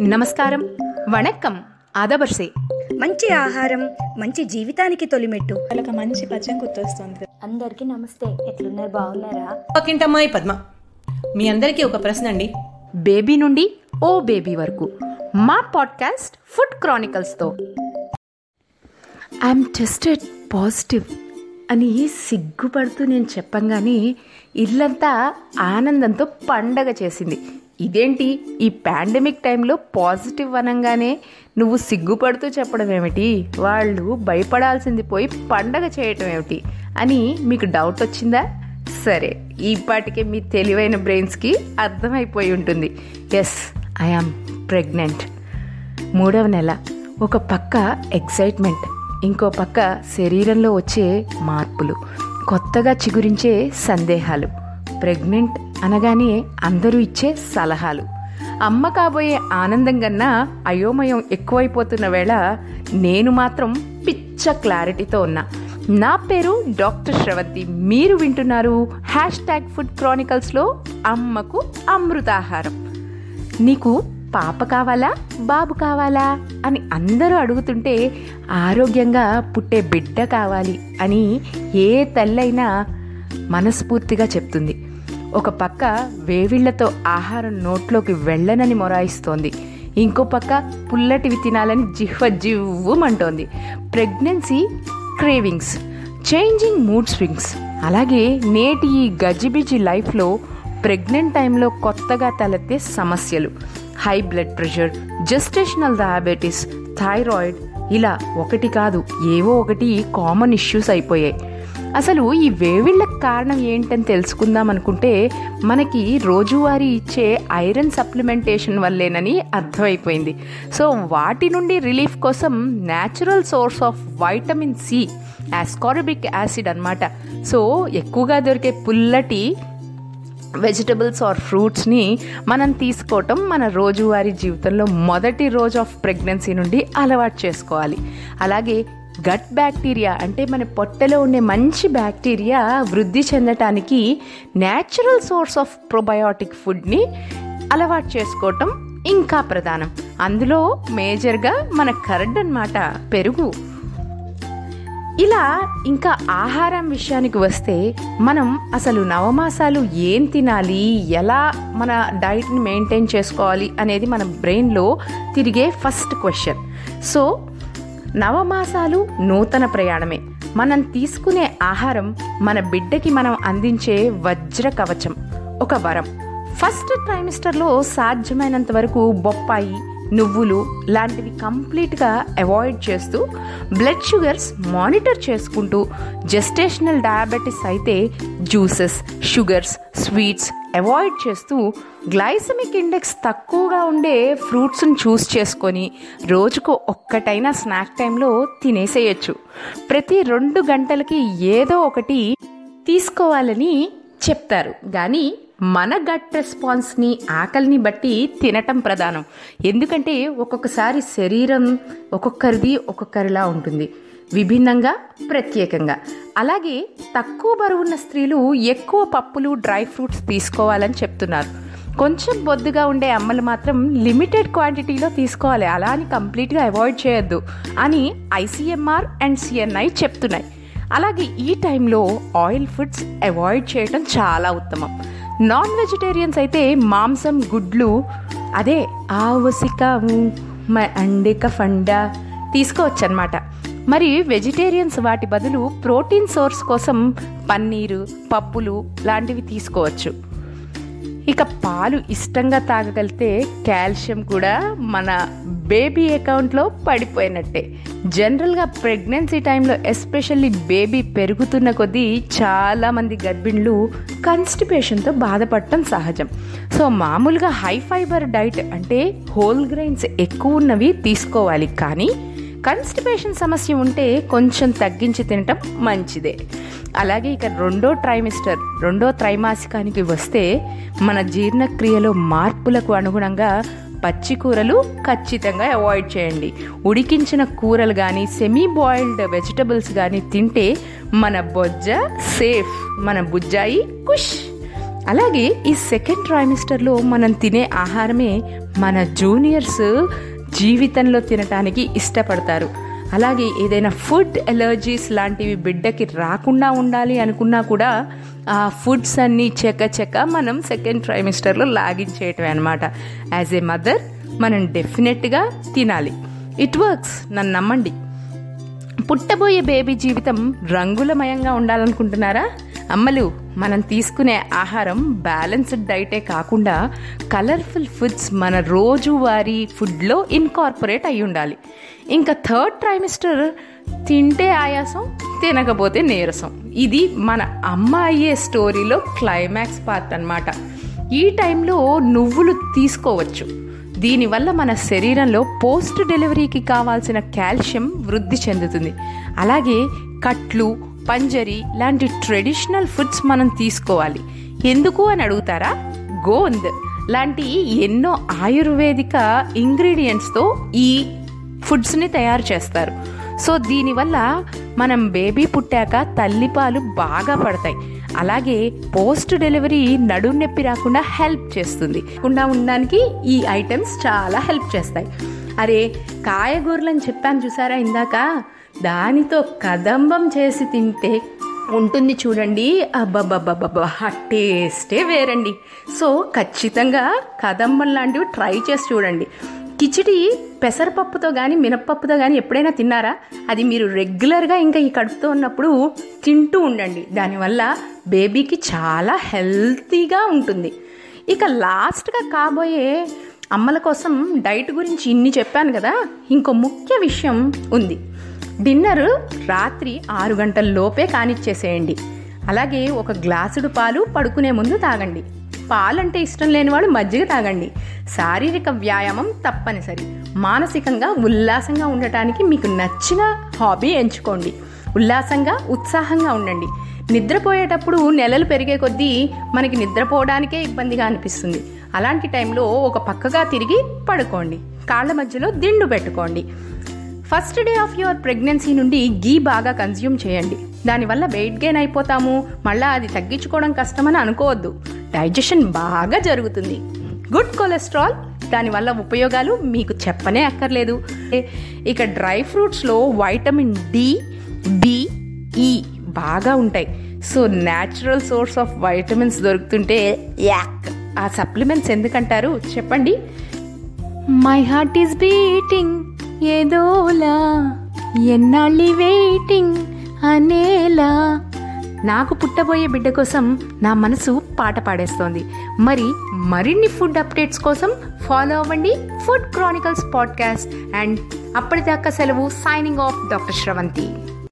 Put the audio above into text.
నమస్కారం. వణక్కం. ఆదబర్సే. మంచి ఆహారం మంచి జీవితానికి తొలిమెట్టు. వాళ్ళకి మంచి పచ్చం గుర్తొస్తుంది. అందరికీ నమస్తే. ఎట్లున్నారు? బాగున్నారా? పక్కింటమ్మాయి పద్మ. మీ అందరికీ ఒక ప్రశ్న అండి. బేబీ నుండి ఓ బేబీ వరకు. మా పాడ్కాస్ట్ ఫుడ్ క్రానికల్స్తో. ఐఎమ్ టెస్టెడ్ పాజిటివ్ అని సిగ్గుపడుతూ నేను చెప్పంగానే ఇల్లంతా ఆనందంతో పండగ చేసింది. ఇదేంటి? ఈ పాండమిక్ టైంలో పాజిటివ్ అనగానే నువ్వు సిగ్గుపడుతూ చెప్పడం ఏమిటి? వాళ్ళు భయపడాల్సింది పోయి పండగ చేయటం ఏమిటి? అని మీకు డౌట్ వచ్చిందా? సరే ఈ పాటికే మీ తెలివైన బ్రెయిన్స్కి అర్థమైపోయి ఉంటుంది. ఎస్ ఐఆమ్ ప్రెగ్నెంట్ మూడవ నెల. ఒక పక్క ఎక్సైట్మెంట్ ఇంకో పక్క శరీరంలో వచ్చే మార్పులు కొత్తగా చిగురించే సందేహాలు. ప్రెగ్నెంట్ అనగానే అందరూ ఇచ్చే సలహాలు. అమ్మ కాబోయే ఆనందం కన్నా అయోమయం ఎక్కువైపోతున్న వేళ నేను మాత్రం పిచ్చ క్లారిటీతో ఉన్నా. నా పేరు డాక్టర్ శ్రవంతి. మీరు వింటున్నారు హ్యాష్ ట్యాగ్ ఫుడ్ క్రానికల్స్లో అమ్మకు అమృతాహారం. నీకు పాప కావాలా బాబు కావాలా అని అందరూ అడుగుతుంటే ఆరోగ్యంగా పుట్టే బిడ్డ కావాలి అని ఏ తల్లైనా మనస్ఫూర్తిగా చెప్తుంది. ఒక పక్క వేవిళ్ళతో ఆహారం నోట్లోకి వెళ్ళనని మొరాయిస్తోంది. ఇంకో పక్క పుల్లటివి తినాలని జిహ్వ జివ్వుమంటోంది. Pregnancy cravings changing mood swings. అలాగే నేటి ఈ గజిబిజి లైఫ్లో ప్రెగ్నెంట్ టైంలో కొత్తగా తలెత్తే సమస్యలు. High blood pressure gestational diabetes thyroid ఇలా ఒకటి కాదు ఏవో ఒకటి కామన్ ఇష్యూస్ అయిపోయాయి. అసలు ఈ వేవిళ్ళకు కారణం ఏంటని తెలుసుకుందాం అనుకుంటే మనకి రోజువారీ ఇచ్చే ఐరన్ సప్లిమెంటేషన్ వల్లేనని అర్థమైపోయింది. సో వాటి నుండి రిలీఫ్ కోసం natural source of vitamin C ascorbic acid అనమాట సో ఎక్కువగా దొరికే పుల్లటి వెజిటబుల్స్ ఆర్ ఫ్రూట్స్ని మనం తీసుకోవటం మన రోజువారీ జీవితంలో మొదటి రోజు ఆఫ్ ప్రెగ్నెన్సీ నుండి అలవాటు చేసుకోవాలి. అలాగే గట్ బ్యాక్టీరియా అంటే మన పొట్టలో ఉండే మంచి బ్యాక్టీరియా వృద్ధి చెందటానికి న్యాచురల్ సోర్స్ ఆఫ్ ప్రొబయోటిక్ ఫుడ్ని అలవాటు చేసుకోవటం ఇంకా ప్రధానం. అందులో మేజర్గా మన కరడ్ అన్నమాట పెరుగు. ఇలా ఇంకా ఆహారం విషయానికి వస్తే మనం అసలు నవమాసాలు ఏం తినాలి ఎలా మన డైట్ని మెయింటైన్ చేసుకోవాలి అనేది మన బ్రెయిన్లో తిరిగే ఫస్ట్ క్వశ్చన్ సో నవమాసాలు నూతన ప్రయాణమే. మనం తీసుకునే ఆహారం మన బిడ్డకి మనం అందించే వజ్ర కవచం ఒక వరం. ఫస్ట్ ట్రైమిస్టర్లో సాధ్యమైనంత వరకు బొప్పాయి నువ్వులు లాంటివి కంప్లీట్గా అవాయిడ్ చేస్తూ బ్లడ్ షుగర్స్ మానిటర్ చేసుకుంటూ జెస్టేషనల్ డయాబెటీస్ అయితే జ్యూసెస్ షుగర్స్ స్వీట్స్ అవాయిడ్ చేస్తూ గ్లైసమిక్ ఇండెక్స్ తక్కువగా ఉండే ఫ్రూట్స్ని చూస్ చేసుకొని రోజుకు ఒక్కటైనా స్నాక్ టైంలో తినేసేయచ్చు. ప్రతి రెండు గంటలకి ఏదో ఒకటి తీసుకోవాలని చెప్తారు. కానీ మన గట్ రెస్పాన్స్ని ఆకలిని బట్టి తినటం ప్రధానం. ఎందుకంటే ఒక్కొక్కసారి శరీరం ఒక్కొక్కరిది ఒక్కొక్కరిలా ఉంటుంది. విభిన్నంగా ప్రత్యేకంగా. అలాగే తక్కువ బరువున్న స్త్రీలు ఎక్కువ పప్పులు డ్రై ఫ్రూట్స్ తీసుకోవాలని చెప్తున్నారు. కొంచెం బొద్దుగా ఉండే అమ్మలు మాత్రం లిమిటెడ్ క్వాంటిటీలో తీసుకోవాలి. అలా అని కంప్లీట్గా అవాయిడ్ చేయొద్దు అని ఐసీఎంఆర్ అండ్ సిఎన్ఐ చెప్తున్నాయి. అలాగే ఈ టైంలో ఆయిల్ ఫుడ్స్ అవాయిడ్ చేయటం చాలా ఉత్తమం. నాన్ వెజిటేరియన్స్ అయితే మాంసం గుడ్లు అదే ఆవసిక అండిక ఫండ తీసుకోవచ్చు అనమాట మరి వెజిటేరియన్స్ వాటి బదులు ప్రోటీన్ సోర్స్ కోసం పన్నీరు పప్పులు లాంటివి తీసుకోవచ్చు. ఇక పాలు ఇష్టంగా తాగగలిగితే కాల్షియం కూడా మన బేబీ అకౌంట్లో పడిపోయినట్టే. జనరల్గా ప్రెగ్నెన్సీ టైంలో ఎస్పెషల్లీ బేబీ పెరుగుతున్న కొద్దీ చాలామంది గర్భిణులు కన్స్టిపేషన్తో బాధపడటం సహజం. సో మామూలుగా హై ఫైబర్ డైట్ అంటే హోల్ గ్రెయిన్స్ ఎక్కువ ఉన్నవి తీసుకోవాలి. కానీ కన్స్టిపేషన్ సమస్య ఉంటే కొంచెం తగ్గించి తినటం మంచిదే. అలాగే ఇక రెండో ట్రైమిస్టర్ రెండో త్రైమాసికానికి వస్తే మన జీర్ణక్రియలో మార్పులకు అనుగుణంగా పచ్చి కూరలు ఖచ్చితంగా అవాయిడ్ చేయండి. ఉడికించిన కూరలు కానీ సెమీ బాయిల్డ్ వెజిటబుల్స్ కానీ తింటే మన బొజ్జ సేఫ్ మన బుజ్జాయి కుష్ అలాగే ఈ సెకండ్ ట్రైమిస్టర్లో మనం తినే ఆహారమే మన జూనియర్స్ జీవితంలో తినటానికి ఇష్టపడతారు. అలాగే ఏదైనా ఫుడ్ ఎలర్జీస్ లాంటివి బిడ్డకి రాకుండా ఉండాలి అనుకున్నా కూడా ఆ ఫుడ్స్ అన్నీ చెక్క చెక్క మనం సెకండ్ ట్రైమిస్టర్లో లాగించేయటమే అనమాట యాజ్ ఏ మదర్ మనం డెఫినెట్గా తినాలి. It works. నన్ను నమ్మండి. పుట్టబోయే బేబీ జీవితం రంగులమయంగా ఉండాలనుకుంటున్నారా? అమ్మలు మనం తీసుకునే ఆహారం బ్యాలెన్స్డ్ డైటే కాకుండా కలర్ఫుల్ ఫుడ్స్ మన రోజువారీ ఫుడ్లో ఇన్కార్పొరేట్ అయి ఉండాలి. ఇంకా థర్డ్ ట్రైమిస్టర్ తింటే ఆయాసం తినకపోతే నీరసం. ఇది మన అమ్మ అయ్యే స్టోరీలో క్లైమాక్స్ పార్ట్ అనమాట ఈ టైంలో నువ్వులు తీసుకోవచ్చు. దీనివల్ల మన శరీరంలో పోస్ట్ డెలివరీకి కావాల్సిన కాల్షియం వృద్ధి చెందుతుంది. అలాగే కట్లు పంజరి లాంటి ట్రెడిషనల్ ఫుడ్స్ మనం తీసుకోవాలి. ఎందుకు అని అడుగుతారా? గోంద్ లాంటి ఎన్నో ఆయుర్వేదిక ఇంగ్రీడియంట్స్తో ఈ ఫుడ్స్ని తయారు చేస్తారు. సో దీనివల్ల మనం బేబీ పుట్టాక తల్లిపాలు బాగా పడతాయి. అలాగే పోస్ట్ డెలివరీ నడుం నొప్పి రాకుండా హెల్ప్ చేస్తుంది. కుండా ఉండడానికి ఈ ఐటమ్స్ చాలా హెల్ప్ చేస్తాయి. అరే కాయగూరలని చెప్పాను చూసారా ఇందాక? దానితో కదంబం చేసి తింటే ఉంటుంది చూడండి. అబ్బబ్బబ్బబ్బబ్బా ఆ టేస్టే వేరండి. సో ఖచ్చితంగా కదంబం లాంటివి ట్రై చేసి చూడండి. కిచిడి పెసరపప్పుతో కానీ మినప్పప్పుతో కానీ ఎప్పుడైనా తిన్నారా? అది మీరు రెగ్యులర్గా ఇంకా ఈ కడుపుతో ఉన్నప్పుడు తింటూ ఉండండి. దానివల్ల బేబీకి చాలా హెల్తీగా ఉంటుంది. ఇక లాస్ట్గా కాబోయే అమ్మల కోసం డైట్ గురించి ఇన్ని చెప్పాను కదా. ఇంకో ముఖ్య విషయం ఉంది. డిన్నర్ రాత్రి ఆరు గంటల లోపే కానిచ్చేసేయండి. అలాగే ఒక గ్లాసుడు పాలు పడుకునే ముందు తాగండి. పాలంటే ఇష్టం లేనివాడు మజ్జిగ తాగండి. శారీరక వ్యాయామం తప్పనిసరి. మానసికంగా ఉల్లాసంగా ఉండటానికి మీకు నచ్చిన హాబీ ఎంచుకోండి. ఉల్లాసంగా ఉత్సాహంగా ఉండండి. నిద్రపోయేటప్పుడు నెలలు పెరిగే కొద్దీ మనకి నిద్రపోవడానికే ఇబ్బందిగా అనిపిస్తుంది. అలాంటి టైంలో ఒక పక్కగా తిరిగి పడుకోండి. కాళ్ళ మధ్యలో దిండు పెట్టుకోండి. First day of your pregnancy నుండి గీ బాగా కన్జ్యూమ్ చేయండి. దానివల్ల వెయిట్ గెయిన్ అయిపోతాము. మళ్ళీ అది తగ్గించుకోవడం కష్టమని అనుకోవద్దు. డైజెషన్ బాగా జరుగుతుంది. గుడ్ కొలెస్ట్రాల్ దానివల్ల ఉపయోగాలు మీకు చెప్పనే అక్కర్లేదు. ఇక డ్రై ఫ్రూట్స్లో వైటమిన్ డి బి ఈ బాగా ఉంటాయి. So natural source of vitamins దొరుకుతుంటే యాక్. ఆ సప్లిమెంట్స్ ఎందుకంటారు? చెప్పండి. మై హార్ట్ ఈస్ బీటింగ్ ఏదోలా ఎన్నాళ్ళి వెయిటింగ్ అనేలా. నాకు పుట్టబోయే బిడ్డ కోసం నా మనసు పాట పాడేస్తోంది. మరి మరిన్ని ఫుడ్ అప్డేట్స్ కోసం ఫాలో అవ్వండి ఫుడ్ క్రానికల్స్ పాడ్కాస్ట్ అండ్ అప్పటిదాకా సెలవు సైనింగ్ ఆఫ్ డాక్టర్ శ్రవంతి.